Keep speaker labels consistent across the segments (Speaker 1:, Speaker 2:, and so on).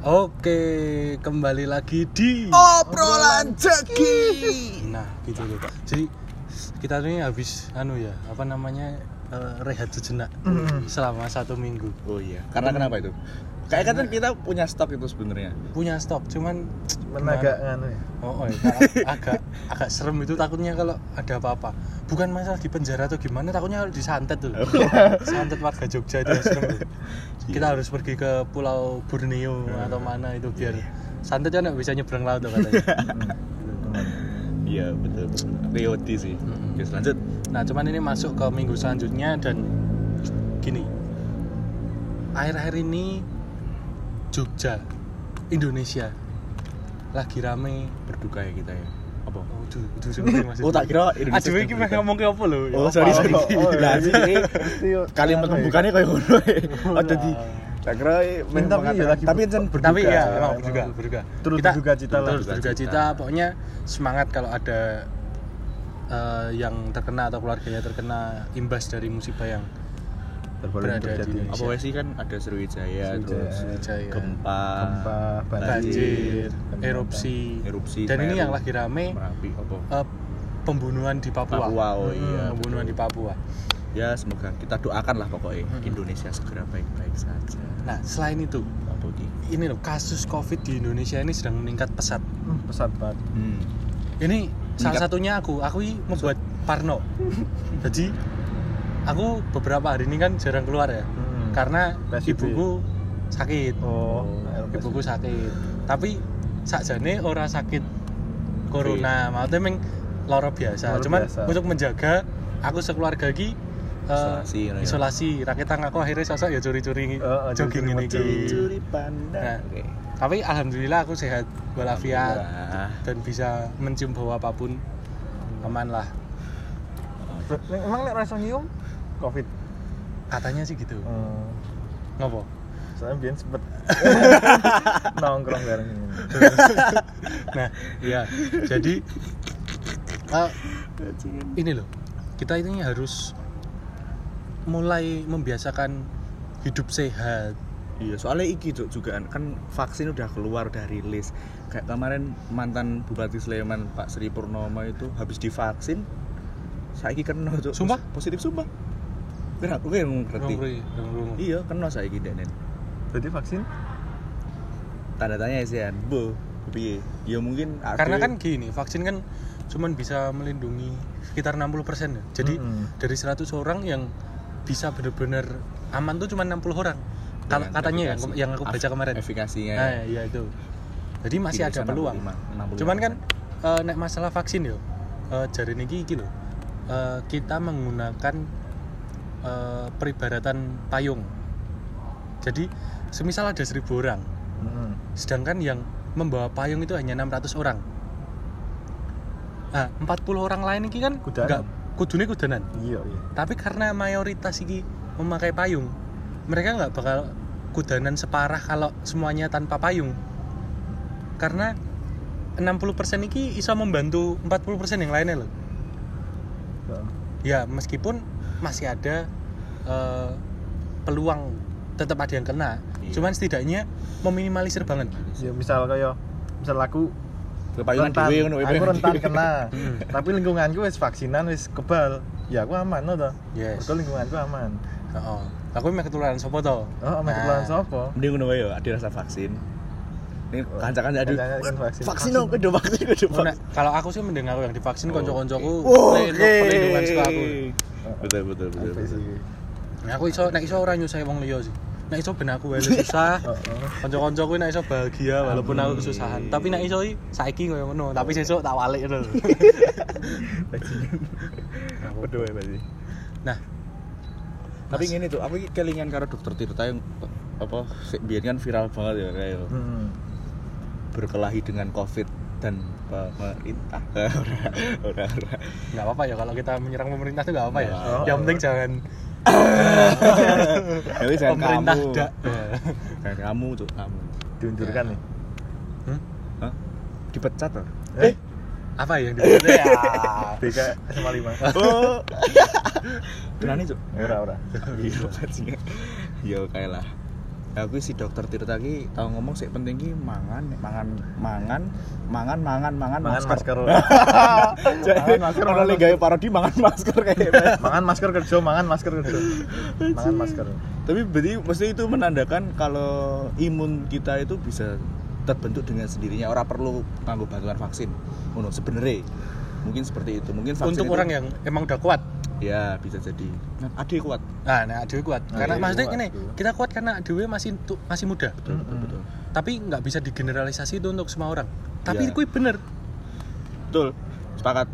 Speaker 1: Oke, kembali lagi di
Speaker 2: Obrolan Jeki.
Speaker 1: Nah, gitu loh. Jadi kita ini habis anu ya, apa namanya? eh, rehat sejenak
Speaker 2: Mm.
Speaker 1: selama satu minggu.
Speaker 2: Oh iya, karena kenapa itu? Kayak kan kita punya stok itu sebenarnya.
Speaker 1: Punya stok, cuman
Speaker 3: Cuman agak nganu ya.
Speaker 1: Oh, oh ya, agak, agak serem itu takutnya kalau ada apa-apa. Bukan masalah di penjara atau gimana, takutnya kalau disantet tuh. Santet warga Jogja itu yang serem tuh. Kita harus pergi ke Pulau Borneo atau mana itu biar santetnya nggak bisa nyebrang laut tuh katanya.
Speaker 2: Iya betul. Rioti sih.
Speaker 1: Mm.
Speaker 2: Oke lanjut.
Speaker 1: Nah, cuman ini masuk ke minggu selanjutnya dan gini. Akhir-akhir ini Jogja, Indonesia lagi rame.
Speaker 2: Berduka ya kita ya. Apa?
Speaker 1: Oh, itu sebenarnya maksudnya.
Speaker 2: Oh tak kira Indonesia
Speaker 1: Aduh, ini
Speaker 2: berduka.
Speaker 1: ngomong ke apa lho?
Speaker 2: Oh sorry sorry.
Speaker 3: Oh, oh,
Speaker 2: Lah
Speaker 3: iya.
Speaker 2: sih
Speaker 3: yo-
Speaker 2: kalimat
Speaker 3: anu ya.
Speaker 2: pembukaannya kayak ngono. Oh jadi tak kira
Speaker 3: Men, tapi ya lagi
Speaker 2: tapi kan berduka.
Speaker 1: tapi ya emang berduka berduka kita
Speaker 3: berduka cita lah.
Speaker 1: berduka cita pokoknya semangat kalau ada eh, yang terkena atau keluarganya terkena imbas dari musibah yang Berada
Speaker 3: terjadi.
Speaker 1: di Indonesia.
Speaker 2: apa sih kan ada Sriwijaya terus
Speaker 1: Sriwijaya.
Speaker 2: gempa,
Speaker 3: Gempa,
Speaker 1: banjir,
Speaker 3: Banjir.
Speaker 1: erupsi,
Speaker 2: erupsi,
Speaker 1: dan ini yang lagi rame
Speaker 2: Merapi apa?
Speaker 1: eh, pembunuhan di Papua,
Speaker 2: Papua, oh
Speaker 1: Hmm,
Speaker 2: iya.
Speaker 1: pembunuhan di Papua
Speaker 2: Ya semoga kita doakan lah pokoknya
Speaker 1: Mm-mm.
Speaker 2: Indonesia segera baik-baik saja.
Speaker 1: nah selain itu
Speaker 2: Apa
Speaker 1: ini loh kasus covid di Indonesia ini sedang meningkat pesat
Speaker 3: Hmm, pesat banget.
Speaker 2: Hmm.
Speaker 1: ini salah satunya aku aku ini membuat parno jadi aku beberapa hari ini kan jarang keluar ya
Speaker 3: Hmm.
Speaker 1: karena
Speaker 3: PSBB.
Speaker 1: ibuku sakit
Speaker 3: Oh,
Speaker 1: ibuku sakit tapi sakjane ora sakit corona maksudnya meng loro biasa
Speaker 3: Loro
Speaker 1: cuman
Speaker 3: biasa.
Speaker 1: untuk menjaga aku sekeluarga ki eh,
Speaker 2: Isolasi, ya.
Speaker 1: isolasi rakit aku akhirnya sosok ya curi-curi
Speaker 3: Oh, oh,
Speaker 1: jogging ini
Speaker 2: Curi pandang.
Speaker 1: Nah.
Speaker 2: Oke.
Speaker 1: tapi alhamdulillah aku sehat walafiat dan bisa mencium bau apa pun aman lah
Speaker 3: Emang nek rasa nyium Covid.
Speaker 1: katanya sih gitu
Speaker 3: Hmm.
Speaker 1: ngopo
Speaker 3: Soalnya biar sempet nongkrong bareng ini.
Speaker 1: nah ya jadi eh, ini loh kita ini harus mulai membiasakan hidup sehat
Speaker 2: Iya, soalnya iki juga kan- vaksin udah keluar udah rilis. Kayak kemarin mantan Bupati Sleman Pak Sri Purnomo itu habis divaksin saiki kena Cuk.
Speaker 1: Sumpah?
Speaker 2: Positif sumpah. Bener aku yang ngerti. Iya, kena saiki denen.
Speaker 3: Jadi vaksin
Speaker 2: Tanda tanya sih an. Bu, piye? Ya mungkin
Speaker 1: karena kan gini vaksin kan cuman bisa melindungi sekitar 60% ya jadi
Speaker 3: Mm-mm.
Speaker 1: dari 100 orang yang bisa benar-benar aman tuh cuma 60 orang Kal-
Speaker 2: Dengan
Speaker 1: katanya
Speaker 2: efikasi.
Speaker 1: yang aku baca kemarin
Speaker 2: Efikasinya.
Speaker 1: nah iya itu jadi masih ada peluang
Speaker 2: 65, 65.
Speaker 1: cuman kan eh, nek masalah vaksin yo eh, jari ini loh eh, kita menggunakan eh, peribaratan payung jadi semisal ada 1000 orang
Speaker 3: Hmm.
Speaker 1: sedangkan yang membawa payung itu hanya 600 orang nah 40 orang lain ini kan
Speaker 3: Kudanan.
Speaker 1: nggak kudune kudanan
Speaker 3: Iya, iya.
Speaker 1: tapi karena mayoritas ini memakai payung mereka nggak bakal kudanan separah kalau semuanya tanpa payung karena 60% ini bisa membantu 40% yang lainnya loh ya meskipun masih ada eh, peluang tetap ada yang kena
Speaker 2: Iya.
Speaker 1: cuman setidaknya meminimalisir banget
Speaker 3: Ya misal kayak misal aku rentan, aku rentan kena.
Speaker 1: Hmm.
Speaker 3: Tapi lingkunganku wis vaksinan wis kebal. Ya aku aman no toh.
Speaker 1: yes
Speaker 3: Mergo lingkunganku aman.
Speaker 1: Oh, aku meh ketularan sopo to?
Speaker 3: Oh, aman ketularan sapa?
Speaker 2: Mending ngono wae yo, ada rasa vaksin. Ini kanca-kanca aduh.
Speaker 3: Kanca-kanca kan vaksin.
Speaker 2: Vaksin dong, kudu vaksin, kudu
Speaker 1: Oh, nah,
Speaker 2: vaksin.
Speaker 1: kalau aku sih mending aku yang divaksin
Speaker 2: Oh,
Speaker 1: konco-koncoku
Speaker 2: Oke.
Speaker 1: pelindung- perlindungan suka aku.
Speaker 2: Betul betul betul. Betul.
Speaker 3: sih?
Speaker 1: Nah, aku iso nek iso ora nyusah wong liya sih. Nek iso ben aku wae susah.
Speaker 3: Heeh.
Speaker 1: Konco-koncoku nek iso bahagia walaupun aku kesusahan. Tapi nek iso saiki koyo ngono, tapi sesuk tak walik ngono.
Speaker 2: Betul ya berarti.
Speaker 1: Nah,
Speaker 2: Tapi ngene tuh, aku iki kelingan karo dokter Tirta yang apa sik biyen kan viral banget ya kayak
Speaker 3: Hmm.
Speaker 2: berkelahi dengan Covid dan pemerintah. Ora ora.
Speaker 1: nggak apa-apa ya kalau kita menyerang pemerintah itu nggak apa ya.
Speaker 2: Oh,
Speaker 1: Yang penting jangan
Speaker 2: Jadi jangan
Speaker 1: pemerintah
Speaker 2: kamu.
Speaker 1: dak.
Speaker 2: Jangan kamu tuh, kamu.
Speaker 3: Diundurkan nih.
Speaker 1: Hmm?
Speaker 2: Hah? Dipecat tuh.
Speaker 3: Eh,
Speaker 1: Apa yang dibutuhkan ya?
Speaker 3: BK SMA 5.
Speaker 2: Oh. Berani tuh.
Speaker 3: Ora ora.
Speaker 2: Iya, bajingan. Iya kayak lah. Aku si dokter Tirta ki tau ngomong sih penting ki mangan, mangan, mangan, mangan, mangan, mangan,
Speaker 3: Mangan masker.
Speaker 2: Jadi
Speaker 3: Mangan masker,
Speaker 2: ono lagi gawe parodi mangan masker kayak.
Speaker 3: mangan masker kerja, mangan masker kerja. Mangan masker.
Speaker 2: Tapi berarti mesti itu menandakan kalau imun kita itu bisa terbentuk dengan sendirinya. Orang perlu nganggo bantuan vaksin. Ngono sebenarnya. Mungkin seperti itu. Mungkin
Speaker 1: untuk
Speaker 2: itu-
Speaker 1: orang yang emang udah kuat
Speaker 2: ya bisa jadi. Nah, adik kuat.
Speaker 1: nah nah kuat
Speaker 3: Nah,
Speaker 1: karena
Speaker 3: iya,
Speaker 1: maksudnya
Speaker 3: kuat,
Speaker 1: ini
Speaker 3: iya.
Speaker 1: kita kuat karena dewe masih masih muda
Speaker 2: Betul, betul,
Speaker 3: Mm-mm.
Speaker 2: betul.
Speaker 1: tapi nggak bisa digeneralisasi itu untuk semua orang tapi itu bener
Speaker 2: Betul. Sepakat.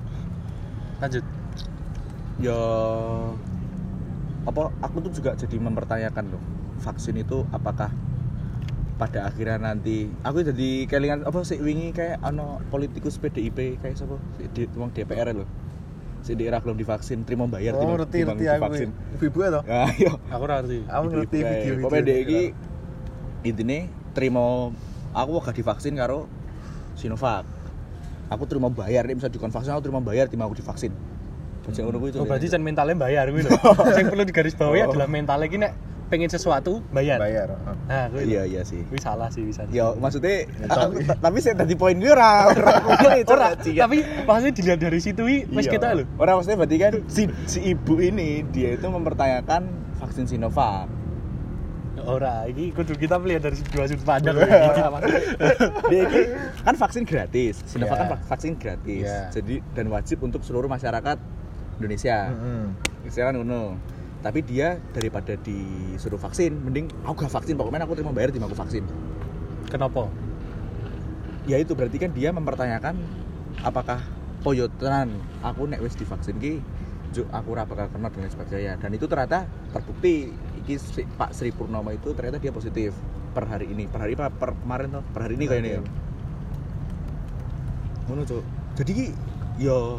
Speaker 1: lanjut
Speaker 2: ya apa aku tuh juga jadi mempertanyakan loh vaksin itu apakah pada akhirnya nanti aku jadi kelingan apa sih wingi kayak ano politikus PDIP kayak siapa Si di wong DPR loh si daerah belum divaksin terima bayar
Speaker 3: Oh,
Speaker 2: timbang-
Speaker 3: ngerti
Speaker 2: timbang
Speaker 3: ngerti aku.
Speaker 2: divaksin
Speaker 3: Ibu-ibu ya toh?
Speaker 2: ya iya
Speaker 1: aku ngerti
Speaker 3: Aku ngerti
Speaker 2: Kayak,
Speaker 3: video-video.
Speaker 2: pokoknya dia iki intinya terima aku gak divaksin karo Sinovac aku terima bayar dia bisa dikonvaksin aku terima bayar timbang aku divaksin Baca ngono kuwi, Cuk.
Speaker 1: oh berarti jangan mentalnya bayar gitu yang perlu digarisbawahi
Speaker 2: Oh.
Speaker 1: adalah mentalnya gini pengen sesuatu bayar
Speaker 3: Bayar. heeh.
Speaker 1: nah gue
Speaker 2: iya iya sih
Speaker 1: Wih, salah sih bisa
Speaker 2: Ya maksudnya
Speaker 3: Ya,
Speaker 2: aku-
Speaker 3: tapi-
Speaker 2: saya tadi poin gue ora ora ngono itu
Speaker 1: Ora,
Speaker 2: Ci.
Speaker 1: tapi maksudnya dilihat dari situ wis
Speaker 3: Iya.
Speaker 1: kita loh
Speaker 2: Orang maksudnya berarti kan si, si ibu ini dia itu mempertanyakan vaksin Sinovac.
Speaker 1: ora ini kudu kita melihat dari dua sudut pandang
Speaker 2: maksudnya, dia ini kan vaksin gratis. Sinovac
Speaker 1: Iya.
Speaker 2: kan vaksin gratis.
Speaker 1: Iya.
Speaker 2: Jadi dan wajib untuk seluruh masyarakat Indonesia.
Speaker 3: Mm-mm.
Speaker 2: Saya kan ngono. Tapi dia daripada disuruh vaksin, mending aku gak vaksin pokoknya aku terima bayar di aku vaksin.
Speaker 1: kenapa?
Speaker 2: Ya itu berarti kan dia mempertanyakan apakah poyo tenan aku nek wis divaksin ki aku ora bakal kena dengan sebagainya. Dan itu ternyata terbukti. Iki Pak Sri Purnomo itu ternyata dia positif per hari ini. Per hari apa? Per kemarin tuh per hari ini kayaknya. ya ngono cuk. Jadi yo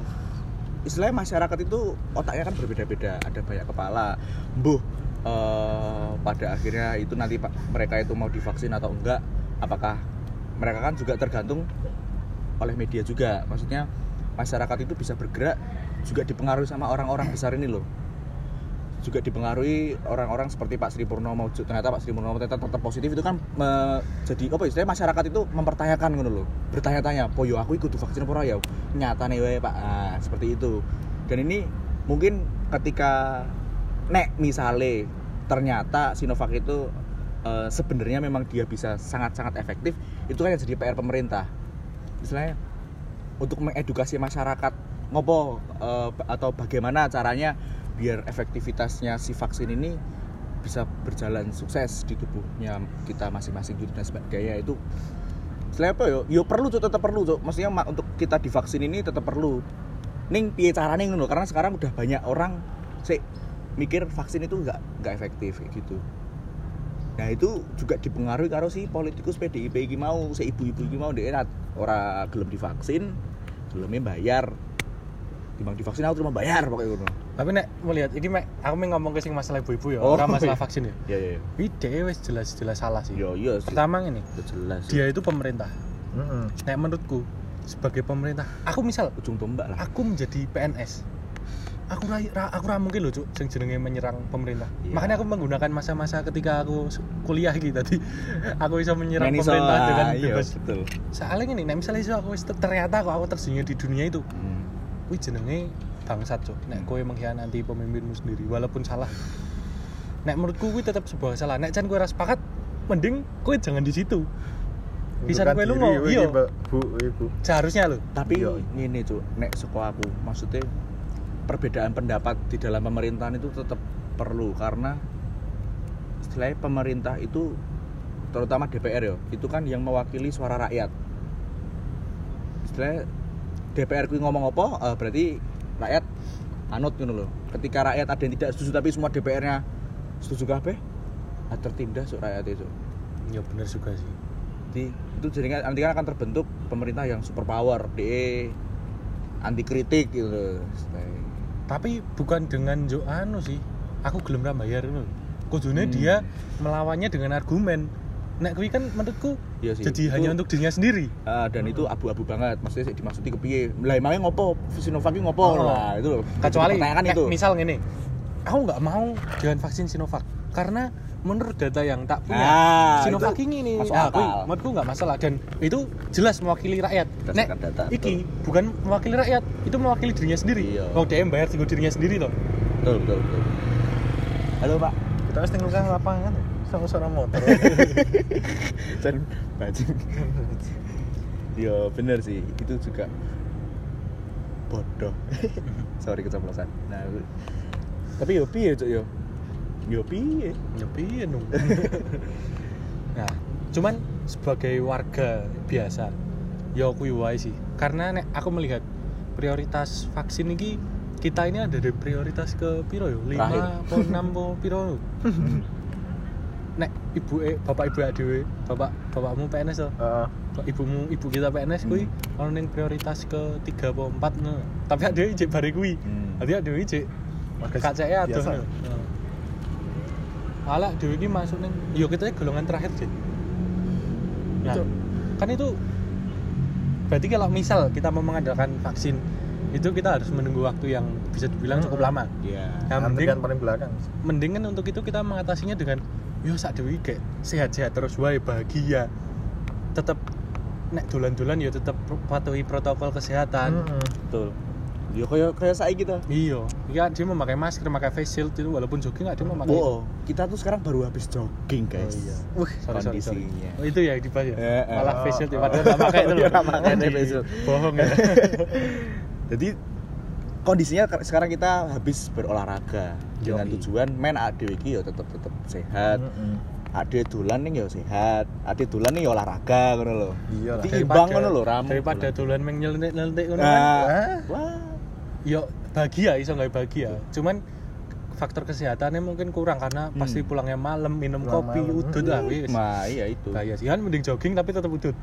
Speaker 2: istilahnya masyarakat itu otaknya kan berbeda-beda. Ada banyak kepala. Mbuh eh, pada akhirnya itu nanti mereka itu mau divaksin atau enggak apakah mereka kan juga tergantung oleh media juga. Maksudnya masyarakat itu bisa bergerak juga dipengaruhi sama orang-orang besar ini loh juga dipengaruhi orang-orang seperti Pak Sri Purnomo ternyata Pak Sri Purnomo ternyata tetap positif itu kan me- jadi apa istilahnya masyarakat itu mempertanyakan ngono loh bertanya-tanya poyo aku ikut vaksin apa ya? Nyata nih wae Pak. Ah, seperti itu. Dan ini mungkin ketika nek misale ternyata Sinovac itu eh, sebenarnya memang dia bisa sangat-sangat efektif itu kan yang jadi PR pemerintah. Istilahnya untuk mengedukasi masyarakat ngopo eh, atau bagaimana caranya biar efektivitasnya si vaksin ini bisa berjalan sukses di tubuhnya kita masing-masing gitu dan sebagainya. Itu istilahnya apa yo? Yo perlu tuh tetap perlu tuh maksudnya ma- untuk kita divaksin ini tetap perlu. Ning piye caranya ngono? Karena sekarang udah banyak orang sih mikir vaksin itu nggak nggak efektif gitu. Nah itu juga dipengaruhi karo si politikus PDIP iki mau si ibu-ibu iki mau dia ora gelem divaksin gelemnya bayar. Timbang divaksin aku terima bayar pokoknya ngono
Speaker 1: tapi nek melihat ini mek aku mau ngomong ke sing masalah ibu-ibu ya
Speaker 2: Oh,
Speaker 1: orang masalah
Speaker 2: iya.
Speaker 1: vaksin ya?
Speaker 2: Ya ya
Speaker 1: Wih, dia wis jelas-jelas salah sih.
Speaker 2: Ya iya sih.
Speaker 1: Pertama ini
Speaker 2: jelas
Speaker 1: dia itu pemerintah.
Speaker 3: Mm-mm.
Speaker 1: nek menurutku sebagai pemerintah aku misal
Speaker 2: ujung tombak lah.
Speaker 1: aku menjadi PNS aku ra, ra- aku ra mungkin loh cuk sing jenenge menyerang pemerintah.
Speaker 2: Iya.
Speaker 1: makanya aku menggunakan masa-masa ketika aku kuliah gitu tadi. Aku bisa menyerang pemerintah dengan
Speaker 2: iya,
Speaker 1: bebas.
Speaker 2: betul.
Speaker 1: Soalnya ini nek misalnya aku ternyata kok aku terjun di dunia itu
Speaker 2: Hmm.
Speaker 1: wih jenenge bangsat cuk. Nek kowe mengkhianati pemimpinmu sendiri walaupun salah. Nek menurutku kuwi tetap sebuah kesalahan. Nek jan kowe ora sepakat mending kowe jangan di situ. Bisa kowe lu mau iya.
Speaker 3: Bu, ibu.
Speaker 1: seharusnya lo
Speaker 2: tapi
Speaker 3: Iya.
Speaker 2: ini tuh nek seko aku maksudnya perbedaan pendapat di dalam pemerintahan itu tetap perlu karena istilahnya pemerintah itu terutama DPR ya itu kan yang mewakili suara rakyat. Istilahnya DPR kuwi ngomong apa? Eh, berarti rakyat anut gitu loh ketika rakyat ada yang tidak setuju tapi semua DPR-nya setuju kabeh tertindas sok rakyat itu.
Speaker 1: Ya bener juga sih.
Speaker 2: Jadi itu jadinya nanti kan akan terbentuk pemerintah yang super power de anti kritik gitu loh.
Speaker 1: tapi bukan dengan jo anu sih. Aku gelem ra bayar ngono kudune
Speaker 2: Hmm.
Speaker 1: dia melawannya dengan argumen nek kuwi kan menurutku
Speaker 2: Iya sih.
Speaker 1: jadi
Speaker 2: Itu-
Speaker 1: hanya untuk dirinya sendiri.
Speaker 2: Ah, dan itu abu-abu banget. Maksudnya sih dimaksudi kepiye lah emangnya ngopo? Sinovac ini ngopo?
Speaker 1: Oh.
Speaker 2: lah itu loh.
Speaker 1: Kecuali nek
Speaker 2: itu.
Speaker 1: misal ngene aku nggak mau dengan vaksin Sinovac karena menurut data yang tak punya
Speaker 2: Ah,
Speaker 1: Sinovac
Speaker 2: itu
Speaker 1: ini
Speaker 2: masuk
Speaker 1: ah,
Speaker 2: akal.
Speaker 1: kui, menurutku nggak masalah. Dan itu jelas mewakili rakyat. Nek
Speaker 2: Berdasarkan data,
Speaker 1: iki bukan mewakili rakyat itu mewakili dirinya sendiri.
Speaker 2: Iya.
Speaker 1: kalau DM bayar tinggal dirinya sendiri loh
Speaker 2: betul betul betul. Halo pak.
Speaker 3: Kita harus tinggal ke lapangan ya. Sama suara motor.
Speaker 2: dan bajing. Ya bener sih. Itu juga bodoh. Sorry keceplosan. Nah tapi yo piye cok yo? Yo piye?
Speaker 1: Nyepiin dong nah cuman sebagai warga biasa ya aku wae sih. Karena nek aku melihat prioritas vaksin ini kita ini ada di prioritas ke piro yo? Lima po enam piro nek ibu eh bapak ibu adewe bapak bapakmu PNS loh
Speaker 3: Heeh.
Speaker 1: ibumu ibu kita PNS kuwi ono ning prioritas ke 3 apa 4 no. Tapi adewe ijek bare kuwi.
Speaker 2: Hmm.
Speaker 1: Dadi adewe KCE adoh.
Speaker 3: biasa.
Speaker 1: no. Ala dhewe iki masuk ning yo kita golongan terakhir, Jin. Nah,
Speaker 3: Itu.
Speaker 1: kan itu berarti kalau misal kita mau mengadakan vaksin itu kita harus menunggu waktu yang bisa dibilang cukup
Speaker 3: Mm-mm.
Speaker 1: lama.
Speaker 2: iya
Speaker 1: Yang mending
Speaker 3: Antrian paling belakang.
Speaker 1: mending kan untuk itu kita mengatasinya dengan yo sak dewi kayak sehat-sehat terus wae bahagia tetap nek dolan-dolan ya tetap patuhi protokol kesehatan
Speaker 3: Mm-mm.
Speaker 2: betul yo kayak kayak saya kita
Speaker 1: iya iya dia memakai masker memakai face shield itu walaupun jogging nggak dia memakai
Speaker 2: oh kita tuh sekarang baru habis jogging guys
Speaker 1: Oh, iya. Wih, sorry, sorry, sorry.
Speaker 2: Kondisinya.
Speaker 1: Oh, itu ya dibahas ya?
Speaker 2: Eh, eh.
Speaker 1: Malah face shield ya, padahal nggak pakai itu loh.
Speaker 2: Nggak pakai
Speaker 1: Anjing,
Speaker 2: face shield.
Speaker 1: Bohong ya.
Speaker 2: jadi kondisinya sekarang kita habis berolahraga dengan
Speaker 1: Yoi.
Speaker 2: tujuan main ade iki ya tetap tetap sehat
Speaker 3: Mm-mm.
Speaker 2: ade dolan ning ya sehat ade dolan ning ya olahraga ngono lho
Speaker 3: Iya lah.
Speaker 2: Jadi imbang ngono lho ram
Speaker 1: Daripada dolan meng nyelentik-nyelentik ngono kan.
Speaker 2: nah, wah
Speaker 1: Yo bahagia iso nggak bahagia. Cuman faktor kesehatannya mungkin kurang karena
Speaker 2: Hmm.
Speaker 1: pasti pulangnya malam minum
Speaker 3: Pulang
Speaker 1: kopi
Speaker 3: malam.
Speaker 1: udut ah wis.
Speaker 2: nah iya itu
Speaker 1: Bahaya sih kan mending jogging tapi tetap udut.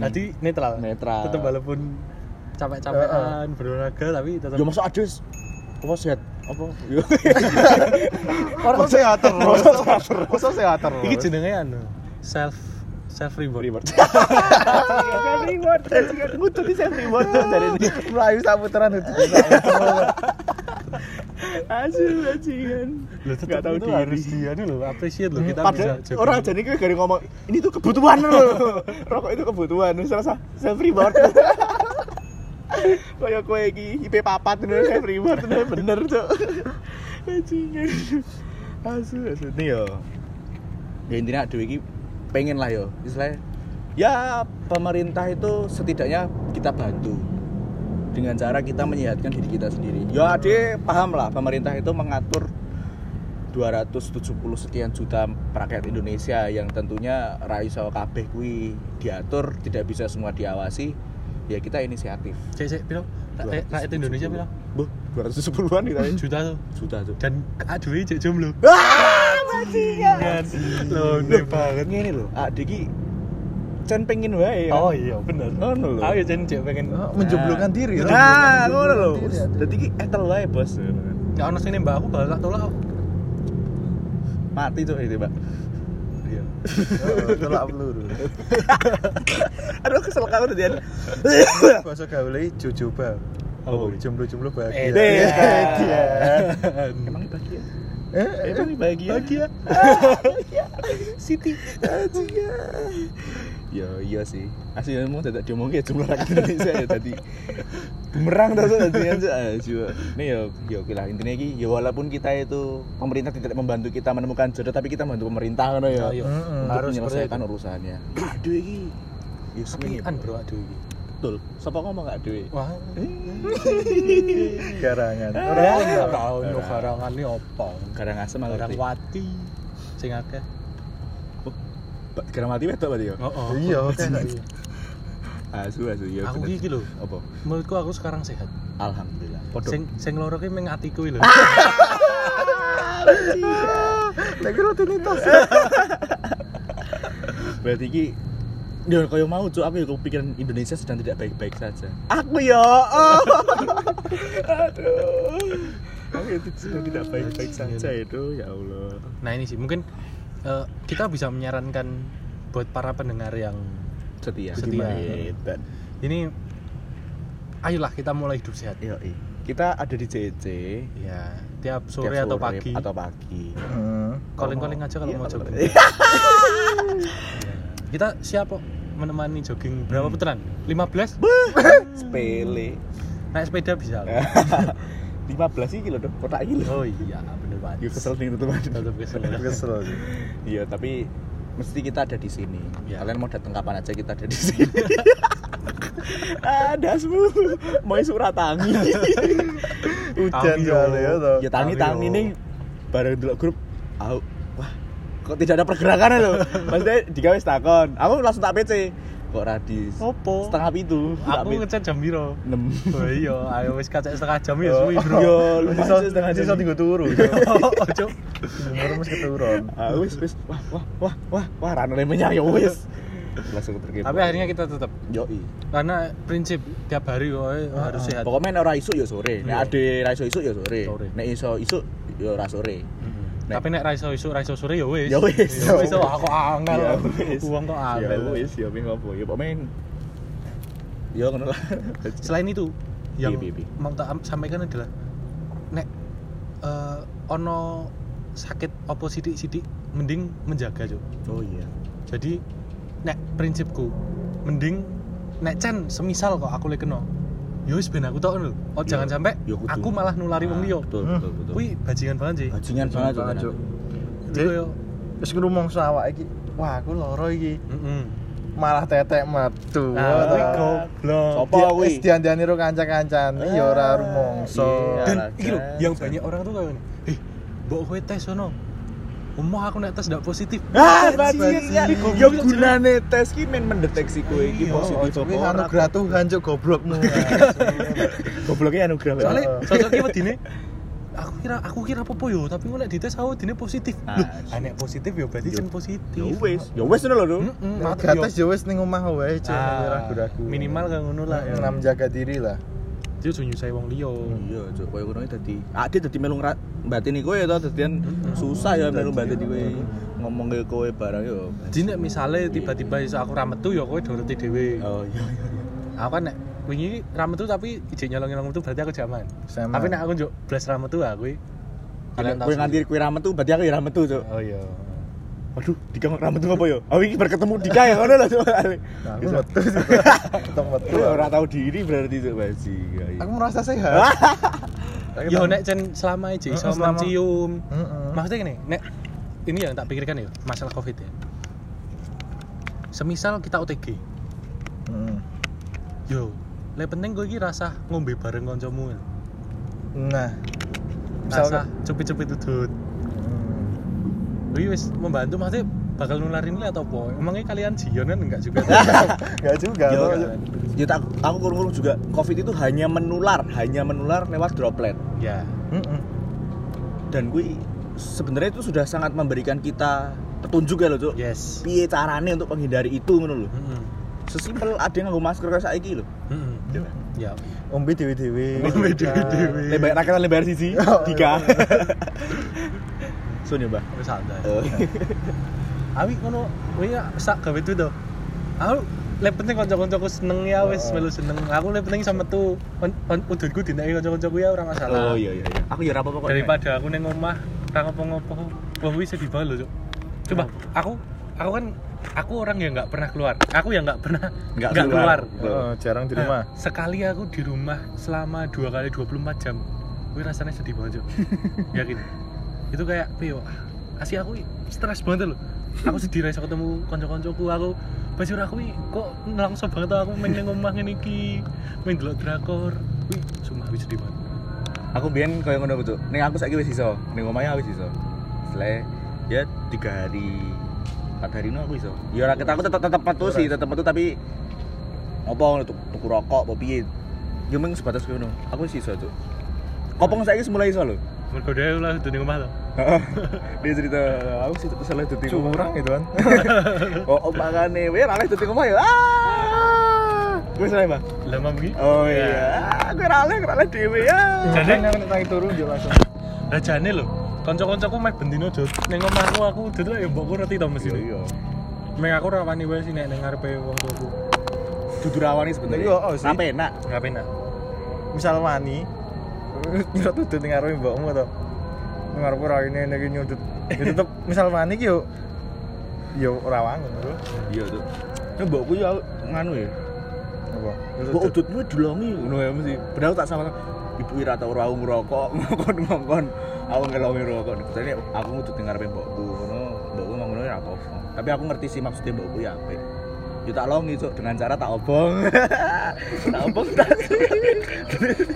Speaker 1: Tadi netral.
Speaker 2: Netral.
Speaker 1: Tetap walaupun capek-capekan berolahraga tapi tetap
Speaker 2: yo masuk ade wis apa sehat apa yo
Speaker 3: Orang sehat terus. Masa sehat terus.
Speaker 1: iki jenenge anu self self reward.
Speaker 2: reward self reward ngutu di self reward dari ini
Speaker 3: Melayu saputaran itu.
Speaker 2: asu bajingan nggak
Speaker 1: tetap
Speaker 2: tahu diri
Speaker 1: harus dia nih loh appreciate loh kita
Speaker 2: Padahal
Speaker 1: bisa
Speaker 2: orang jadi kayak gari ngomong ini tuh kebutuhan loh. Rokok itu kebutuhan. Wis rasa self reward. Kayak kowe iki IP papat ngono self reward ngono bener, Cuk. Bajingan. Asu asu nih yo. Ya intinya aduh iki pengen lah yo. Istilahnya ya pemerintah itu setidaknya kita bantu dengan cara kita menyehatkan diri kita sendiri. Ya ade paham lah pemerintah itu mengatur 270 sekian juta rakyat Indonesia yang tentunya raiso kabeh kuwi diatur tidak bisa semua diawasi ya kita inisiatif
Speaker 1: cek cek Ra- eh, rakyat Indonesia piro
Speaker 2: Buh, 270-an kita ya.
Speaker 1: juta tuh
Speaker 2: juta tuh
Speaker 1: dan aduh cek jomblo
Speaker 2: ah bajingan
Speaker 1: lo
Speaker 2: Loh,
Speaker 1: banget
Speaker 2: ngene lho adik iki Cen pengen wae ya.
Speaker 1: oh iya bener
Speaker 2: Ngono lho.
Speaker 1: aku ya jen cek pengen
Speaker 3: Oh, menjomblokan diri.
Speaker 2: Nah, ngono lho. Dadi iki etel wae, Bos.
Speaker 1: ya ono sini mbak aku bakal tak tolak.
Speaker 2: Mati tuh itu, Pak.
Speaker 3: Oh, Tolak peluru.
Speaker 2: Aduh, kesel banget tadi.
Speaker 3: Bahasa gaule jojoba.
Speaker 2: Oh.
Speaker 3: Oh, jomblo-jomblo
Speaker 1: Eh,
Speaker 3: bahagia.
Speaker 2: Bahagia.
Speaker 1: emang
Speaker 2: Emang bahagia?
Speaker 3: Eh,
Speaker 2: Emang bahagia?
Speaker 1: bahagia
Speaker 2: Siti bahagia. Ya iya sih. Asli mau tidak diomongin jumlah rakyat Indonesia ya tadi. Bumerang dah tuh tadi aja. Ayo. Nih ya ya oke lah intinya iki ya walaupun kita itu pemerintah tidak membantu kita menemukan jodoh tapi kita membantu pemerintah kan ya. Untuk
Speaker 1: harus
Speaker 2: menyelesaikan urusannya. Aduh iki. Ya
Speaker 1: an bro aduh ini
Speaker 2: Betul. Siapa ngomong gak aduh?
Speaker 1: wah
Speaker 3: Garangan.
Speaker 1: orang no karangan ini apa
Speaker 2: Garang asem aku.
Speaker 1: karang wati sing akeh
Speaker 2: Garang mati wedok berarti ya?
Speaker 1: oh, oh.
Speaker 3: Iya, kan.
Speaker 2: Asu asu ya.
Speaker 1: aku iki lho
Speaker 2: apa?
Speaker 1: menurutku aku sekarang sehat
Speaker 2: Alhamdulillah. Podo.
Speaker 1: sing sing loro ki meng atiku lho
Speaker 3: Lagi rutinitas.
Speaker 2: Berarti iki Ya kaya mau cuk aku ya kepikiran Indonesia sedang tidak baik-baik saja. Aku ya. Oh. Aduh. Aku itu sedang tidak baik-baik saja itu ya Allah.
Speaker 1: nah ini sih mungkin eh, kita bisa menyarankan buat para pendengar yang
Speaker 2: Setia.
Speaker 1: Setia.
Speaker 2: Edan.
Speaker 1: ini ayolah kita mulai hidup sehat.
Speaker 2: Yo, Kita ada di CC.
Speaker 1: ya tiap sore
Speaker 2: tiap
Speaker 1: atau pagi.
Speaker 2: atau pagi.
Speaker 3: Hmm.
Speaker 1: calling-calling aja kalau
Speaker 2: Iya,
Speaker 1: mau
Speaker 2: calling-
Speaker 1: jogging. Kita siap kok menemani jogging. Berapa putaran 15
Speaker 2: sepele.
Speaker 1: Naik sepeda bisa. loh.
Speaker 2: 15 sih kilo dong kotak iki lho
Speaker 1: oh iya bener banget
Speaker 2: Yuk kesel nih teman
Speaker 1: tetap kesel ya.
Speaker 3: Kesel.
Speaker 2: Iya, tapi mesti kita ada di sini.
Speaker 1: Iya.
Speaker 2: Kalian mau datang kapan aja kita ada di sini. ada semua mau surat tangi.
Speaker 3: Hujan ya toh.
Speaker 2: ya tangi tangi nih bareng dulu grup. Au, wah, kok tidak ada pergerakan loh. Maksudnya digawe takon. Aku langsung tak PC. Kok radis
Speaker 1: Opo?
Speaker 2: setengah pitu.
Speaker 1: aku ngecat jam biro
Speaker 2: 6.
Speaker 1: oh iya ayo wis kacek setengah jam ya suwi bro
Speaker 2: Yo, lu masih setengah jam.
Speaker 3: tinggal turu.
Speaker 1: ojo
Speaker 3: Umur mesti keturun.
Speaker 2: Ah, wis wis wah wah wah wah wah lemenya ya wis. Langsung tergepo.
Speaker 1: tapi akhirnya kita tetap
Speaker 2: yoi.
Speaker 1: karena prinsip tiap hari kok harus sehat
Speaker 2: Pokoknya nek ora isuk ya sore. Nek
Speaker 1: Iya.
Speaker 2: ade ra iso isuk ya sore.
Speaker 1: Sore.
Speaker 2: Nek iso isuk ya ora sore. Nek-
Speaker 1: tapi nek raiso isu raiso sore ya wis
Speaker 2: Ya wis.
Speaker 1: ya wis aku angel
Speaker 2: Ya
Speaker 1: uang kok
Speaker 2: Ya
Speaker 1: angel
Speaker 2: wis ya ping apa ya pokoknya ya ngono lah.
Speaker 1: selain itu yang
Speaker 2: Iya, iya, iya.
Speaker 1: mau tak am- sampaikan adalah nek eh, ono sakit opo sidik-sidik mending menjaga Cuk.
Speaker 2: Oh iya.
Speaker 1: jadi nek prinsipku mending nek Chan semisal kok aku lek kena wis ben aku tok lho oh
Speaker 2: Iya.
Speaker 1: jangan sampai
Speaker 2: kudu.
Speaker 1: aku malah nulari wong liya
Speaker 2: Betul
Speaker 3: Hmm.
Speaker 2: betul betul.
Speaker 1: kuwi bajingan banget sih
Speaker 2: bajingan banget Cuk.
Speaker 1: Jadi
Speaker 3: Wis ngrumongso awake iki. Wah, aku loro iki.
Speaker 1: heeh
Speaker 3: Malah tetek metu.
Speaker 1: nah kuwi
Speaker 3: Wah,
Speaker 1: goblok
Speaker 2: Sopo
Speaker 3: Dia-
Speaker 2: kuwi?
Speaker 3: Wis diandani karo kanca-kancane ya ora rumongso.
Speaker 2: Iya.
Speaker 1: dan iki lho yang banyak orang tuh kayak eh mbok kowe tes sono Umum aku nek tes ndak positif.
Speaker 2: Ah,
Speaker 1: bajingan
Speaker 2: ya. Yo gunane tes ki men mendeteksi kowe iki
Speaker 3: Iya,
Speaker 2: positif apa
Speaker 3: Wis
Speaker 2: ora.
Speaker 3: anugerah Tuhan cuk goblokmu.
Speaker 2: Gobloknya anugerah.
Speaker 1: Soalnya
Speaker 2: Heeh.
Speaker 1: sosoknya wedine aku kira aku kira apa yo tapi nek dites aku wedine positif.
Speaker 2: Ah,
Speaker 1: Loh, ah, nek positif yo berarti
Speaker 2: Yo.
Speaker 1: sing positif.
Speaker 2: ya wis, ya wis ngono lho.
Speaker 1: Heeh,
Speaker 3: gates
Speaker 1: yo-
Speaker 3: wis ning omah wae
Speaker 1: Ah,
Speaker 3: ragu-ragu.
Speaker 1: minimal kan ngono lah ya.
Speaker 3: Jaga diri lah.
Speaker 1: Dia tuh nyusai wong liya.
Speaker 2: Iya, cuk, koyo ngono dadi. Ah, dia dadi melu batini kowe to dadian susah ya melu batini kowe ngomong ke kowe barang yo.
Speaker 1: Jadi nek misale tiba-tiba iso aku ra metu ya kowe doroti dhewe.
Speaker 2: Oh iya iya iya.
Speaker 1: Aku kan nek wingi ra metu tapi ijek nyolong-nyolong metu berarti aku jaman. Tapi nek aku njuk blas ra metu kuwi
Speaker 2: Kalian kowe nganti kowe ra metu berarti aku ya ra metu, cuk.
Speaker 1: Oh iya.
Speaker 2: Waduh, Dika ra metu apa yo? Oh iki berketemu Dika ya ngono lho, cuk.
Speaker 3: Nah, aku metu sih. Tetep metu.
Speaker 2: Ora tahu diri berarti cuk bajingan.
Speaker 3: Aku merasa sehat. Tak-
Speaker 1: nek cen selama ije iso mencium. Maksudnya gini, nek ini yang tak pikirkan ya masalah covid ya. Semisal kita OTG,
Speaker 3: Heeh.
Speaker 1: yo, le penting gue iki rasa ngombe bareng kancamu. ya.
Speaker 3: Nah,
Speaker 1: Rasa cepet-cepet tutut.
Speaker 3: Hmm.
Speaker 1: Kuwi wis membantu maksudnya bakal nularin li atau apa? Emangnya kalian jion kan enggak juga?
Speaker 3: Enggak juga.
Speaker 2: Yo,
Speaker 3: toh.
Speaker 2: yo tak aku kurung juga Covid itu hanya menular, hanya menular lewat droplet.
Speaker 1: ya.
Speaker 3: Heeh.
Speaker 2: Dan gue sebenarnya itu sudah sangat memberikan kita petunjuk ya loh, Cuk.
Speaker 1: Yes.
Speaker 2: Piye carane untuk menghindari itu ngono lho.
Speaker 1: Heeh.
Speaker 2: Sesimpel ada yang nganggo masker kayak saiki lho.
Speaker 1: Heeh. Ya.
Speaker 3: Ombe dewe-dewe.
Speaker 1: Ombe dewe-dewe.
Speaker 2: Lebar rakyat lebar siji,
Speaker 3: Oh,
Speaker 2: Dika. Sun ya, Mbah.
Speaker 1: Wis santai.
Speaker 2: Oh.
Speaker 1: Awi ngono, ya sak gawe itu to. Aku le penting kanca-kancaku seneng ya wis
Speaker 3: Oh.
Speaker 1: melu seneng. Aku le penting sama tuh udunku dineki kanca-kancaku ya ora masalah.
Speaker 2: Oh iya iya iya. Aku ya ora apa-apa kok.
Speaker 1: Daripada aku ning omah ora ngopo-ngopo. Wong kuwi sedih banget lho, Cuk. Coba aku aku kan aku orang yang nggak pernah keluar. Aku yang nggak pernah
Speaker 2: Nggak keluar.
Speaker 1: keluar.
Speaker 3: Oh, jarang di rumah.
Speaker 1: Nah, sekali aku di rumah selama dua kali 24 jam. Gue rasanya sedih banget. Yakin. Itu kayak piye, wah, Asih aku stres banget loh. Aku sedih ra iso ketemu kanca-kancaku. Aku bajur aku iki kok nelangso banget aku main ning omah ngene iki, main delok drakor. Wih, sumpah wis sedih banget.
Speaker 2: Aku biyen koyo ngono Cuk. Ning aku saiki wis iso. Ning omahnya wis iso. Setelah ya tiga hari empat hari no aku iso. Ya ora kita aku tetep tetep metu sih, tetep metu tapi apa ngono tuku tuku rokok apa piye. Ya mung sebatas ngono. Aku wis iso, Cuk. Kopong saiki mulai iso lho.
Speaker 1: Mergo dhewe lah dunia omah to.
Speaker 2: Dia cerita, aku sih tetep salah dadi
Speaker 3: Curang itu kan.
Speaker 2: Oh, oh makane, we ra oleh dadi omah ya. Ah. Wis salah.
Speaker 1: Lah mam iki.
Speaker 2: Oh iya, aku ra oleh, ra oleh dhewe ya.
Speaker 1: Jadi-
Speaker 3: Jadi nek tangi turu yo langsung.
Speaker 1: Rajane lho. Kanca-kancaku meh bendino jod ning omahku aku dodol ya mbokku ngerti to mesti.
Speaker 2: Iya.
Speaker 1: Meng aku ra wani wae sih nek ning ngarepe wong tuaku.
Speaker 2: Dudu rawani sebenarnya.
Speaker 3: Iya, oh, sih.
Speaker 2: Enak.
Speaker 1: Enggak penak.
Speaker 3: Misal wani, nyerot tuh ning ngarepe mbokmu to. ngarep ora ini iki nyudut. Ya tetep misal wani iki yo ora wangun, Bro.
Speaker 2: Iya tuh. Ini mbokku ya nganu ya.
Speaker 3: Apa?
Speaker 2: Mbok udutmu dilongi ngono ya mesti. Padahal tak sama ibu ira tau ora ngerokok, ngongkon-ngongkon aku ngelongi rokok. Jadi aku ngudut ngarepe mbokku ngono, ngomong ngono ya apa. Tapi aku ngerti sih maksudnya mbokku ya apik. Ya tak longi cuk dengan cara tak obong. tak obong tak.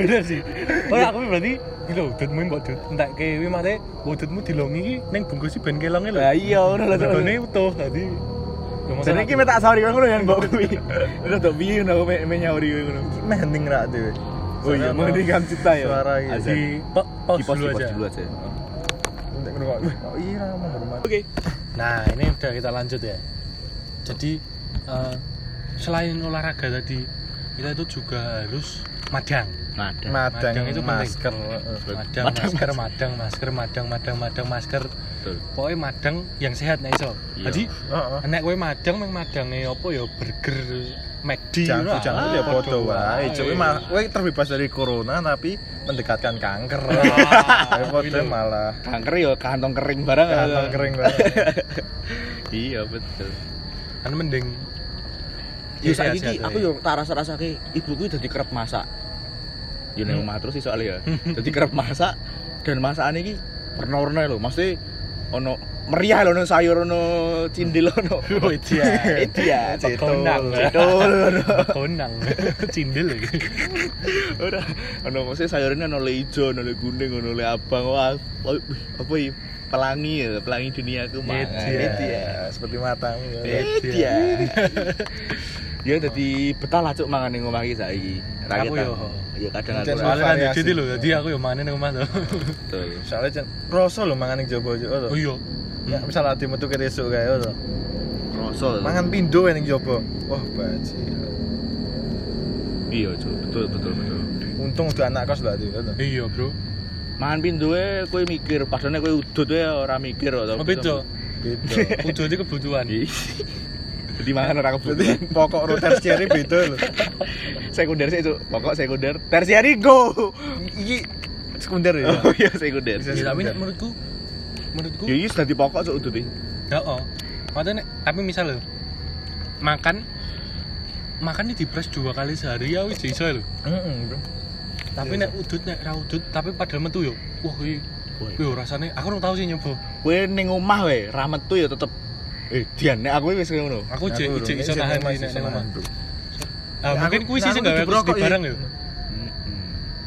Speaker 1: bener sih oh aku berarti lho udutmu mbok dut entek kewe mate udutmu dilongi iki ning bungkus ben kelonge lho
Speaker 2: Lah iya ngono lho.
Speaker 1: Udutane utuh dadi
Speaker 2: Jadi iki tak sahuri ngono ya mbok kuwi. Udah tak piye ngono me me nyauri ngono.
Speaker 3: meh hening rak dhewe.
Speaker 2: Oh iya, mau dikam cita ya.
Speaker 3: Suara.
Speaker 2: Azan.
Speaker 1: di
Speaker 2: pos
Speaker 1: dulu aja
Speaker 2: dulu aja.
Speaker 3: Oh iya menghormati.
Speaker 2: Oke.
Speaker 1: Nah, ini udah kita lanjut ya. Jadi eh, selain olahraga tadi, kita itu juga harus madang.
Speaker 2: Madang.
Speaker 3: Madang
Speaker 1: Madang itu penting.
Speaker 3: masker.
Speaker 1: Madang, masker, madang, masker, madang, madang, madang, masker.
Speaker 2: Betul.
Speaker 1: Pokoknya madang yang sehat nih iso.
Speaker 2: Iya.
Speaker 1: Jadi nek kowe madang meng madange apa ya burger McD
Speaker 3: Jangan
Speaker 1: ngono,
Speaker 3: jangan
Speaker 1: ah,
Speaker 3: ya foto wae. Coba mah kowe terbebas dari corona tapi mendekatkan kanker.
Speaker 1: Ah,
Speaker 3: foto
Speaker 1: gitu.
Speaker 3: malah
Speaker 2: Kanker ya kantong kering barang.
Speaker 3: kantong kering banget.
Speaker 2: Iya betul.
Speaker 1: Kan mending
Speaker 2: Ya
Speaker 1: sehat-
Speaker 2: saiki aku yo tak rasa-rasake ibuku dadi kerep masak. Yo ning omah terus sih soalnya ya. Dadi kerep masak dan masakan iki warna-warna lho. Mesti ono meriah lho ono sayur ono cindil ono.
Speaker 1: Oh, iya.
Speaker 2: Itu ya.
Speaker 1: Konang.
Speaker 2: Ono.
Speaker 1: konang cindil lagi.
Speaker 2: Ora ono mesti sayurnya ono le ijo, ono le kuning, ono le abang. Wah, apa iki? Pelangi ya, pelangi duniaku mah.
Speaker 1: Itu
Speaker 2: Itu
Speaker 1: ya.
Speaker 2: ya.
Speaker 3: Seperti matamu.
Speaker 2: Itu ya. Ya dadi betah lah cuk mangan ning omah iki saiki.
Speaker 1: Aku yo.
Speaker 2: Ya kadang aku.
Speaker 1: Soalnya kan jadi lho, jadi aku yang mana ning omah tuh.
Speaker 2: Betul.
Speaker 3: Soalnya jen rasa lho mangan ning jaba yo to.
Speaker 1: Oh iya.
Speaker 3: Ya misal ati metu ke esuk kae to.
Speaker 2: Rasa.
Speaker 3: Mangan pindo ning jaba. Wah, baji.
Speaker 2: Iya, cuk. Betul, betul, betul.
Speaker 3: Untung udah anak kos to.
Speaker 1: Iya, Bro.
Speaker 2: Mangan pindoe kowe mikir, padahal kowe udut wae ora mikir to.
Speaker 1: Oh, beda.
Speaker 3: Beda.
Speaker 1: Kudu itu kebutuhan.
Speaker 2: Jadi mangan ora kebutuhan.
Speaker 3: pokok ro tersieri beda lho.
Speaker 2: Sekunder sih, cuk. Pokok sekunder. Tersiari go.
Speaker 3: Iki sekunder ya.
Speaker 2: Oh iya, sekunder.
Speaker 3: Bisa.
Speaker 1: Ya, tapi nek menurutku menurutku
Speaker 2: Ya iki sudah di pokok cuk udut iki.
Speaker 1: Heeh. Nek tapi misal lho makan makan ini dipres dua kali sehari ya wis iso lho.
Speaker 3: Heeh, Bro.
Speaker 1: Tapi nek udut nek ra udut tapi padahal metu yo. Wah, iki Wih, rasanya aku ora tau sih nyoba.
Speaker 2: Kowe ning omah wae, ra metu ya tetep Eh, Dian, nek aku wis ngono.
Speaker 1: Aku jek iso di
Speaker 3: isih
Speaker 1: nek nang omah. Ah, mungkin kuwi sih sing gawe aku
Speaker 3: iya.
Speaker 1: barang yo.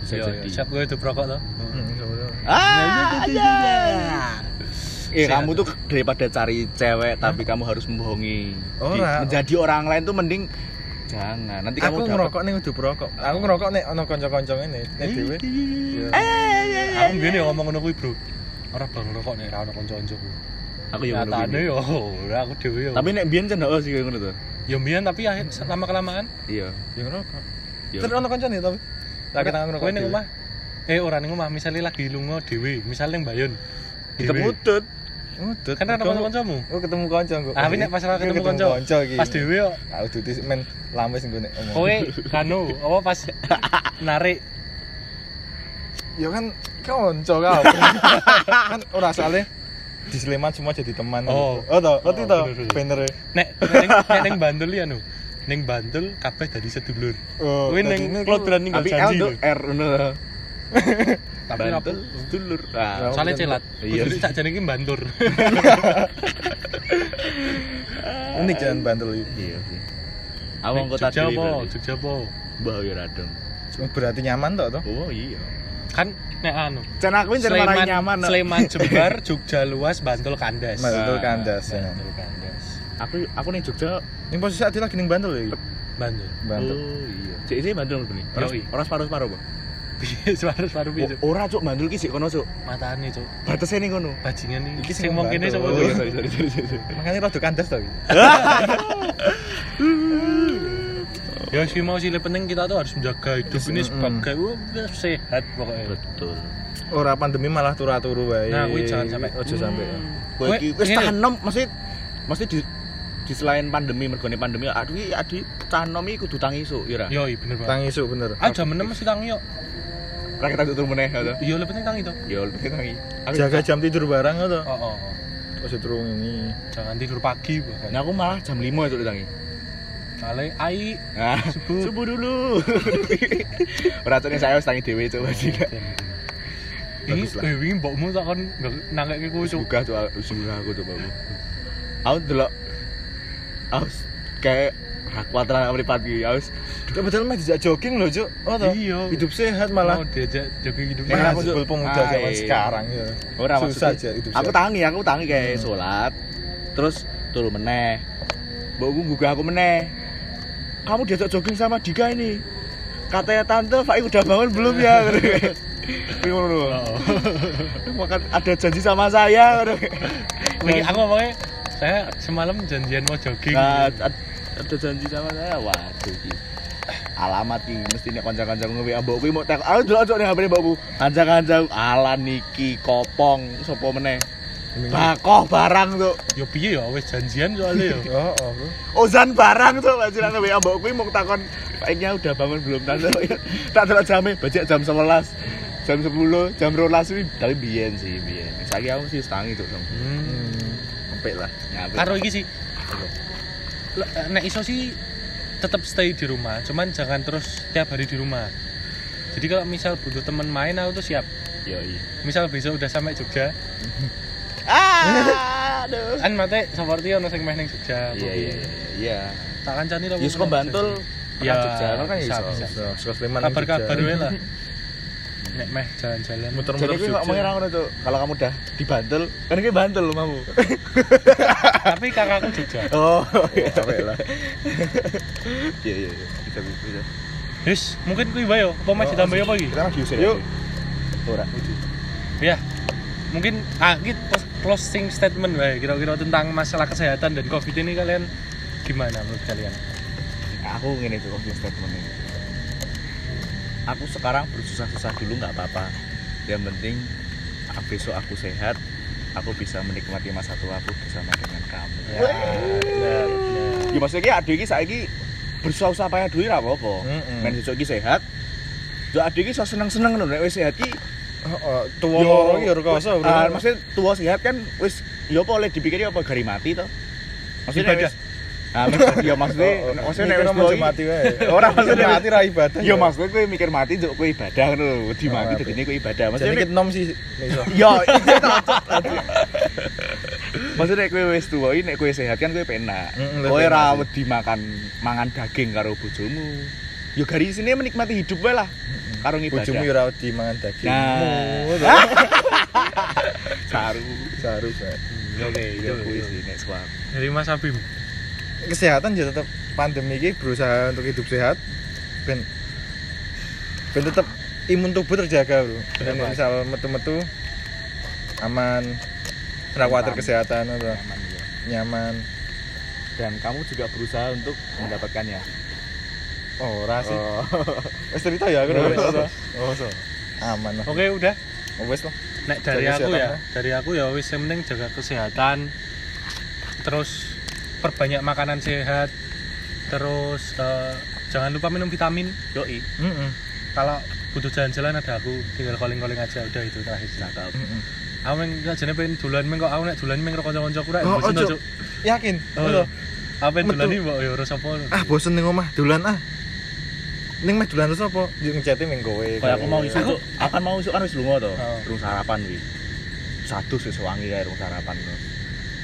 Speaker 2: Bisa
Speaker 1: Iya,
Speaker 2: jadi.
Speaker 1: iya. siap gue itu perokok tuh.
Speaker 3: Heeh, sama-sama.
Speaker 2: Ah, iya. Eh,
Speaker 1: Sehat.
Speaker 2: kamu tuh daripada cari cewek tapi kamu harus membohongi. Menjadi orang lain tuh mending jangan. Nanti kamu
Speaker 3: Aku ngerokok ning udah perokok. Aku ngerokok nek ana kanca-kanca ngene, nek dhewe. Iya.
Speaker 1: Aku biyen yo ngomong ngono kuwi, Bro. Ora bang rokok nek ra ono kanca-kancaku.
Speaker 2: Aku ya ngono
Speaker 1: Nyatane
Speaker 2: kuwi.
Speaker 1: yo ora aku dhewe yo.
Speaker 2: Tapi nek biyen cendok sih ngono tuh.
Speaker 1: yo mbiyen tapi akhir lama kelamaan
Speaker 2: Iya.
Speaker 3: Ya ngerokok.
Speaker 2: Iya.
Speaker 3: Terus ana kancane tapi. Lagi nang ngerokok.
Speaker 1: kowe ning omah eh ora ning omah misalnya lagi lunga dhewe misal ning Bayon
Speaker 2: Kita
Speaker 1: dhewe.
Speaker 3: Ngudut.
Speaker 1: kan ada kanca-kancamu
Speaker 3: Oh ketemu kanca kok.
Speaker 1: ah tapi nek pas ketemu kanca
Speaker 3: kanca iki.
Speaker 1: pas dhewe yo
Speaker 3: Aku duti men lames nggo nek omong.
Speaker 1: kowe kanu apa pas narik
Speaker 3: Ya kan kanca kau. kan ora asale di Sleman semua jadi teman.
Speaker 1: Oh.
Speaker 3: oh toh, ngerti
Speaker 1: Oh,
Speaker 3: toh
Speaker 1: bener,
Speaker 3: banner
Speaker 1: nek nek nek ning Bantul ya nu ning Bantul kabeh dadi sedulur
Speaker 3: Oh,
Speaker 1: ning
Speaker 3: ini
Speaker 1: Klodran ninggal
Speaker 2: Tapi L
Speaker 1: janji
Speaker 2: tuh
Speaker 1: lho.
Speaker 2: R ngono.
Speaker 1: tapi
Speaker 2: Bantul dulur. Ah.
Speaker 1: soalnya celat
Speaker 2: Iya.
Speaker 1: sakjane iki bantur
Speaker 3: Unik jalan Bantul iki.
Speaker 2: Iya sih. Awang kota
Speaker 1: Jogja apa. Jogja apa
Speaker 2: Mbah ya radeng.
Speaker 3: Berarti nyaman toh toh?
Speaker 2: Oh iya.
Speaker 1: kan nek anu
Speaker 2: Can aku marai nyaman. no.
Speaker 1: Sleman Jember Jogja luas Bantul kandas
Speaker 3: Bantul
Speaker 2: Nah,
Speaker 3: kandas. ya.
Speaker 1: Bantul kandas
Speaker 2: Aku aku ning Jogja.
Speaker 3: Ini posisi ati lagi ning Bantul ya.
Speaker 1: Bantul
Speaker 3: Bantul.
Speaker 2: Oh iya. Cek ini Bantul bener.
Speaker 1: Yoi.
Speaker 2: Ora separuh-separuh, Bang.
Speaker 1: Suara-suara piye Cuk?
Speaker 2: Ora cuk Bantul ki sik kono cuk.
Speaker 1: matane cuk
Speaker 2: Batese ning kono.
Speaker 1: bajingan
Speaker 3: Iki sing
Speaker 1: kene
Speaker 3: Bantul.
Speaker 1: sapa
Speaker 2: Oh iya,
Speaker 1: Cuk?
Speaker 2: sorry sorry sorry. sorry.
Speaker 3: Makanya rada kandas iki.
Speaker 1: ya sih mau sih penting kita tuh harus menjaga hidup ini sebagai sehat pokoknya
Speaker 2: Betul.
Speaker 3: Ora pandemi malah turu-turu wae.
Speaker 1: Nah, kuwi jangan sampai.
Speaker 3: Ojo sampai.
Speaker 2: Kowe
Speaker 1: Kowe-
Speaker 2: iki wis tahan nom mesti mesti di di selain pandemi mergone pandemi aduh iki adi tahan nom iki kudu tangi isuk ya ora?
Speaker 1: yo iya bener banget
Speaker 3: Tangi isuk bener.
Speaker 1: ah jam 6 masih tangi yo
Speaker 2: Ra kita tutur meneh to.
Speaker 1: iya lebih penting tangi to
Speaker 2: Ya lebih tangi. Aku
Speaker 3: Jaga jam tidur bareng to.
Speaker 1: oh, oh, oh.
Speaker 3: Terus terus ini.
Speaker 1: jangan tidur pagi bahkan
Speaker 2: Nah, aku malah jam 5 itu tangi.
Speaker 1: soalnya ai
Speaker 2: Nah,
Speaker 1: Subuh.
Speaker 2: subuh dulu. Racunnya saya harus tangi dewe coba sih.
Speaker 1: ini
Speaker 3: Bagus lah.
Speaker 1: eh wingi mbokmu tak kon nangkek ke kucuk
Speaker 2: Buka subuh aku tuh babu. Aku delok aku kayak hak kuatran mripat iki. Aku
Speaker 3: Kebetulan mah dijak jogging loh, Cuk. Oh, toh.
Speaker 1: Iya.
Speaker 3: Hidup sehat malah.
Speaker 1: mau diajak jogging hidup
Speaker 3: Mana
Speaker 2: aku
Speaker 3: aku
Speaker 2: tuh-
Speaker 3: pemuda
Speaker 2: Ah,
Speaker 3: zaman
Speaker 2: iya.
Speaker 3: sekarang ya.
Speaker 2: ora
Speaker 3: Susah
Speaker 2: maksudnya.
Speaker 3: aja hidup
Speaker 2: Aku
Speaker 3: sehat.
Speaker 2: tangi, aku tangi kayak
Speaker 3: Hmm.
Speaker 2: sholat. Terus turu meneh. Mbokku gugah aku meneh. Kamu diajak jogging sama Dika ini. Katanya tante, Fai udah bangun belum ya? Tapi ngono.
Speaker 1: Oh.
Speaker 2: Makan ada janji sama saya.
Speaker 1: Aku ngomongnya saya semalam janjian mau jogging
Speaker 2: Nah, ada janji sama saya. Waduh. Alamat iki mesti nek kanca-kanca mbok kuwi mau tek. Aku delok ning HP mbokku. Kanca-kanca ala niki kopong sapa meneh. Bakoh barang tuh.
Speaker 1: yo piye ya wis janjian soalnya yo
Speaker 3: Oh, oh, bro.
Speaker 2: Ozan barang tuh anjir nang WA mbok kuwi mau takon baiknya udah bangun belum tante. tak delok jame bajak jam 11. Jam 10, jam 12 kuwi tapi biyen sih, biyen. Saiki aku sih tangi tuh. Sam.
Speaker 1: hmm.
Speaker 3: Sampai lah.
Speaker 2: Nyampe.
Speaker 1: karo iki sih nek iso sih tetap stay di rumah cuman jangan terus tiap hari di rumah jadi kalau misal butuh teman main aku tuh siap
Speaker 2: iya.
Speaker 1: misal besok udah sampai Jogja
Speaker 2: Ah, aduh.
Speaker 1: kan mate seperti ono sing meh ning Jogja
Speaker 2: Iya iya iya,
Speaker 1: tak kancani lah
Speaker 2: Ya suka Bantul
Speaker 1: Ya,
Speaker 2: Jogja kan ya iso.
Speaker 3: Sleman.
Speaker 1: kabar-kabar wae lah nek meh jalan-jalan
Speaker 2: Jadi
Speaker 3: Muter-muter Jogja.
Speaker 2: ngomongin orang tuh, kalau kamu udah di Bantul, kan gue Bantul lu mau.
Speaker 1: tapi kakakku Jogja
Speaker 2: Oh,
Speaker 3: Sampai lah.
Speaker 2: iya iya iya. Bisa bisa.
Speaker 1: Wis, mungkin kuwi bae yo. Apa
Speaker 2: Oh,
Speaker 1: masih tambah apa iki?
Speaker 2: Kita diusir.
Speaker 3: Yuk.
Speaker 2: Ora.
Speaker 1: Ya. Mungkin ah kita closing statement bae kira-kira tentang masalah kesehatan dan Covid ini kalian gimana menurut kalian?
Speaker 2: Aku ngene tuh closing statement ini. Aku sekarang bersusah-susah dulu nggak apa-apa. Yang penting ah, besok aku sehat, aku bisa menikmati masa tua aku bersama dengan kamu.
Speaker 1: Ya, benar, benar.
Speaker 2: Ya maksudnya adik iki saiki bersusah-susah payah dulu ra apa-apa.
Speaker 3: Mm-mm.
Speaker 2: Men besok iki sehat. Yo adik iki iso seneng-seneng nek wis sehat ki
Speaker 3: Oh, tua iki ya rekoso.
Speaker 2: Ah, maksudnya tua sehat kan wis ya apa oleh dipikir apa gari mati to. Maksudnya
Speaker 1: Ibadah.
Speaker 2: wis Ah, mak- ya maksudnya
Speaker 3: Oh, oh,
Speaker 2: maksudnya nek
Speaker 3: mikir
Speaker 2: wis iki-
Speaker 3: mati wae.
Speaker 2: Ora maksudnya
Speaker 3: mati ra ibadah.
Speaker 2: Ya maksudnya kowe mikir mati njuk kowe ibadah ngono lho. Di
Speaker 3: Oh,
Speaker 2: mati dadine kowe ibadah.
Speaker 3: Jadi
Speaker 2: Maksudnya
Speaker 3: kita nom sih. iso.
Speaker 2: Ya, iya to. Maksudnya nek kowe wis tuwa iki nek kowe sehat kan kowe penak.
Speaker 3: Mm,
Speaker 2: Kowe ra wedi makan mangan daging karo bojomu. Ya gari sini menikmati hidup wae lah. Karo ngibadah.
Speaker 3: Bojomu ya ora wedi mangan daging.
Speaker 2: Nah. Saru.
Speaker 3: Saru, Pak.
Speaker 1: Oke,
Speaker 2: Ya
Speaker 1: itu.
Speaker 2: kuwi sih nek.
Speaker 1: Dari Mas Abim.
Speaker 3: Kesehatan ya tetap pandemi ini berusaha untuk hidup sehat. Ben ben tetap imun tubuh terjaga, Bro. Dan
Speaker 1: Kenapa?
Speaker 3: misal metu-metu aman, ora khawatir kesehatan atau
Speaker 2: Nyaman ya.
Speaker 3: nyaman.
Speaker 2: Dan kamu juga berusaha untuk mendapatkannya.
Speaker 3: Oh, ora sih.
Speaker 2: Oh.
Speaker 3: Cerita ya aku.
Speaker 1: Oh,
Speaker 3: udah.
Speaker 1: wis.
Speaker 3: Oh, so. Aman lah.
Speaker 1: Oke, udah.
Speaker 3: Oh, wis lah.
Speaker 1: Nek dari
Speaker 3: Jaga
Speaker 1: aku ya, dari aku ya wis yang penting jaga kesehatan. Terus perbanyak makanan sehat. Terus eh, jangan lupa minum vitamin.
Speaker 2: Doi.
Speaker 3: Heeh.
Speaker 1: Kalau butuh jalan-jalan ada aku, tinggal calling-calling aja udah itu terakhir.
Speaker 2: Cakep.
Speaker 3: Heeh.
Speaker 1: Aku meng gak jane pengen dolan meng kok aku nek dolan meng karo kanca-kancaku ra
Speaker 3: Oh,
Speaker 1: bosen
Speaker 3: ojo. Yakin?
Speaker 1: Oh. Apa pengen
Speaker 3: Metu.
Speaker 1: dolan iki mbok ya ora sapa.
Speaker 3: Ah, bosen ning omah dolan ah. Ning meh dolan terus apa? Yo ngechatnya ming kowe.
Speaker 2: Kayak aku mau isu
Speaker 1: Aku-
Speaker 2: tuh, akan mau isu kan wis lunga to.
Speaker 1: Oh.
Speaker 2: Rung sarapan wi. Satu wis wangi kae rung sarapan to.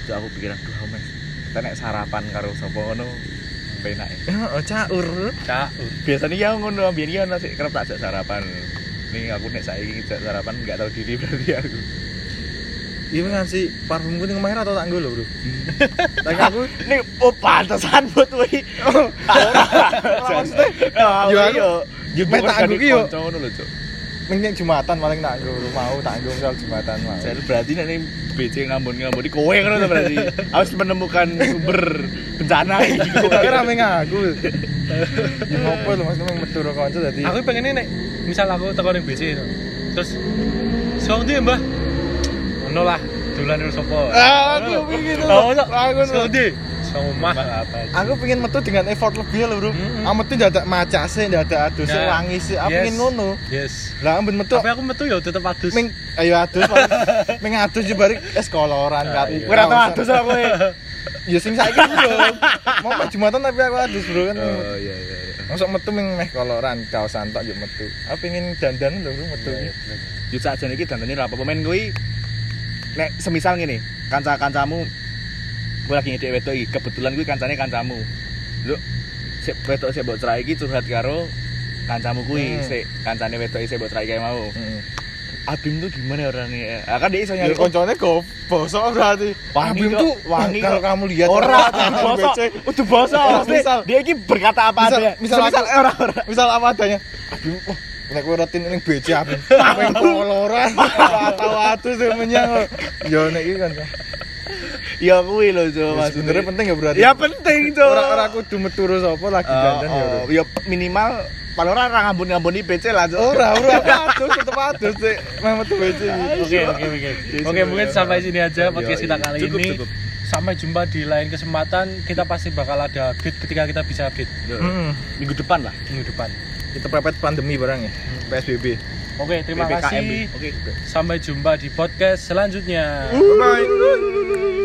Speaker 2: Terus aku pikiran, duh mes. Kita nek sarapan karo sapa ngono penak ya.
Speaker 3: Oh, caur.
Speaker 1: Cak.
Speaker 2: Biasanya ya ngono ambiyen iki ana sik kerep tak sarapan. Nih aku nek saiki ngejak sarapan enggak tahu diri berarti aku.
Speaker 3: Iya ngasih parfumku ning omah atau tak nggo lho, Bro. Tak aku
Speaker 2: Nih oh pantesan buat wi.
Speaker 3: maksudnya.
Speaker 2: Ya
Speaker 3: Yo,
Speaker 2: aku
Speaker 3: aku-
Speaker 2: yo. Yo
Speaker 3: tak anggo ki yo.
Speaker 2: Ngono
Speaker 3: ning ning Jumatan paling tak nggo mau tak nggo misal Jumatan mau.
Speaker 2: Jadi berarti nek ning BC ngambon-ngambon iki kowe ngono berarti. Harus menemukan sumber bencana iki.
Speaker 3: Tapi rame ngaku. Ya ngopo lho maksudnya metu karo kanca dadi
Speaker 1: Aku pengen nek misal aku teko ning BC. Terus Sing ndi, Mbah? Ngono lah, dolan karo sapa.
Speaker 3: Ah, aku lho.
Speaker 1: Oh,
Speaker 3: Aku
Speaker 1: ndi? Somah sih?
Speaker 3: Aku pengen metu dengan effort lebih lho, Bro. Aku metu ndak ada macase, ndak ada adus,
Speaker 1: Nah,
Speaker 3: wangi sih. Aku
Speaker 1: yes.
Speaker 3: pengen ngono.
Speaker 1: Yes.
Speaker 3: Lah ampun metu
Speaker 1: Tapi aku metu ya tetep adus.
Speaker 3: Ming ayo adus ming adus jebare es koloran
Speaker 1: Ah,
Speaker 3: kan.
Speaker 1: iya.
Speaker 2: Ora tau adus aku.
Speaker 3: Ya sing saiki bro. Mau pas Jumatan tapi aku adus bro kan.
Speaker 2: Oh iya iya. iya.
Speaker 3: Masuk metu ming meh koloran kaosan tok yo metu. Aku pengen dandan lho bro metu iki.
Speaker 2: Yo sakjane iki dandane ra apa pemain kuwi nek semisal ngene, kanca-kancamu kowe lagi ngedek wedok iki, kebetulan kuwi kancane kancamu. Lho, sik wedok sik mbok cerai iki curhat karo kancamu kuwi,
Speaker 3: Hmm.
Speaker 2: sik kancane wedok iki sik mbok cerai kae mau.
Speaker 3: Heeh.
Speaker 2: Abim tuh gimana orangnya? Ah, kan dia iso
Speaker 3: Ya
Speaker 2: nyari
Speaker 3: koncone go bosok berarti.
Speaker 2: Wangi
Speaker 3: Abim tuh
Speaker 2: wangi
Speaker 3: kalau kamu lihat
Speaker 2: ora
Speaker 3: orang
Speaker 2: bosok, udah bosok.
Speaker 3: Ya, misal-
Speaker 2: dia ini berkata apa
Speaker 3: Misal-
Speaker 2: adanya.
Speaker 3: misal
Speaker 2: misal ora ora.
Speaker 3: misal apa adanya Abim wah nek kowe rutin ning BC Abim pengen koloran atau atu sing menyang yo nek iki kan
Speaker 2: Ya kuwi lho, Jo.
Speaker 3: Ya, sebenarnya penting ya berarti
Speaker 2: Ya penting, Jo.
Speaker 3: ora ora kudu metu sapa lagi
Speaker 2: Oh,
Speaker 3: dandan ya
Speaker 2: oh,
Speaker 3: bro
Speaker 2: ya minimal paling ora ra ngambun-ngambuni PC lah,
Speaker 3: ora ora adus tetep adus sih meh metu BC iki
Speaker 1: Oke, oke, oke.
Speaker 2: Yes,
Speaker 1: Oke,
Speaker 2: yes,
Speaker 1: mungkin sampai sini aja
Speaker 2: Yo,
Speaker 1: podcast kita kali
Speaker 2: Cukup,
Speaker 1: ini.
Speaker 2: cukup.
Speaker 1: Sampai jumpa di lain kesempatan. Kita pasti bakal ada update ketika kita bisa update.
Speaker 2: Minggu depan lah.
Speaker 1: minggu depan.
Speaker 3: kita pepet pandemi barang ya PSBB
Speaker 1: Oke, terima kasih.
Speaker 2: Oke.
Speaker 1: Sampai jumpa di podcast selanjutnya.
Speaker 3: bye